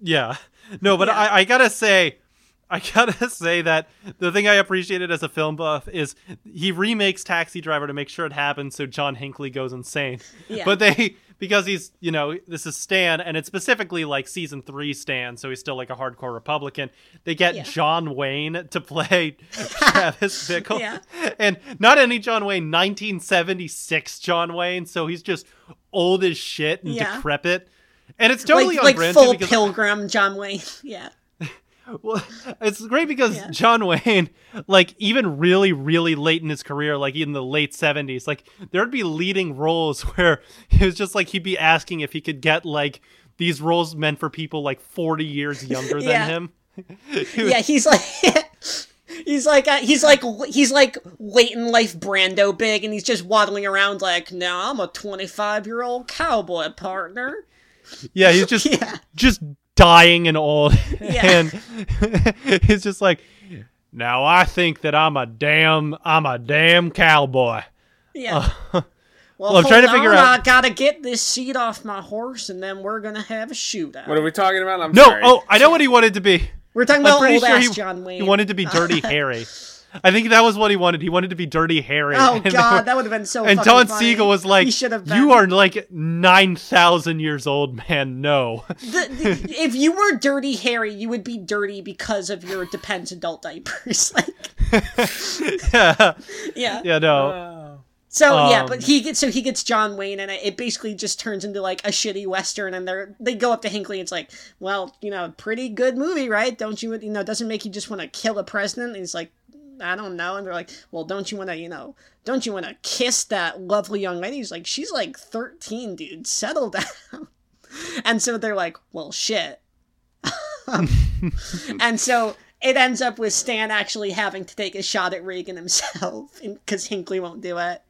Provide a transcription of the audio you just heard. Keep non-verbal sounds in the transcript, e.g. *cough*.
Yeah. No, but Yeah. I, I gotta say, *laughs* I gotta say that the thing I appreciated as a film buff is he remakes Taxi Driver to make sure it happens so John Hinckley goes insane. Yeah. But they *laughs* because he's you know this is Stan and it's specifically like season three Stan, so he's still like a hardcore Republican. They get Yeah. John Wayne to play *laughs* Travis Bickle, Yeah. and not any John Wayne, 1976 John Wayne, so he's just old as shit and Yeah. decrepit. And it's totally like on like brand full because pilgrim John Wayne. *laughs* Yeah. *laughs* well, it's great because Yeah. John Wayne, like even really, really late in his career, like in the late seventies, like there'd be leading roles *laughs* where it was just like he'd be asking if he could get like these roles meant for people like forty years younger than Yeah. him. yeah, he's like he's like uh, he's like he's like late in life Brando big, and he's just waddling around like, "No, I'm a 25 year old cowboy partner." Yeah, he's just *laughs* Yeah. just dying and old, *laughs* Yeah. and *laughs* he's just like, now I think that I'm a damn, I'm a damn cowboy. Yeah. Uh, well, well, I'm trying to figure on, out- I gotta get this seat off my horse, and then we're gonna have a shootout. What are we talking about? I'm No, sorry. oh, I know what he wanted to be. we're talking I'm about pretty old sure ass he, John Wayne. he wanted to be Dirty Harry. I think that was what he wanted. He wanted to be Dirty Harry. Oh *laughs* And god, were- *laughs* that would have been so. and Don funny. Siegel was like, he should "You are like nine thousand years old, man. No." The, the, *laughs* if you were Dirty Harry, you would be dirty because of your Depends adult diapers. Like, yeah, yeah. yeah, no. Oh. So yeah, Um, but he gets so he gets John Wayne, and it, it basically just turns into like a shitty western. And they're they go up to Hinckley. And it's like, well, you know, pretty good movie, right? Don't you? You know, it doesn't make you just want to kill a president? And he's like, I don't know. And they're like, well, don't you want to? You know, don't you want to kiss that lovely young lady? He's like, she's like thirteen, dude. Settle *laughs* down. and so they're like, well, shit. *laughs* and so it ends up with Stan actually having to take a shot at Reagan himself *laughs* because Hinckley won't do it.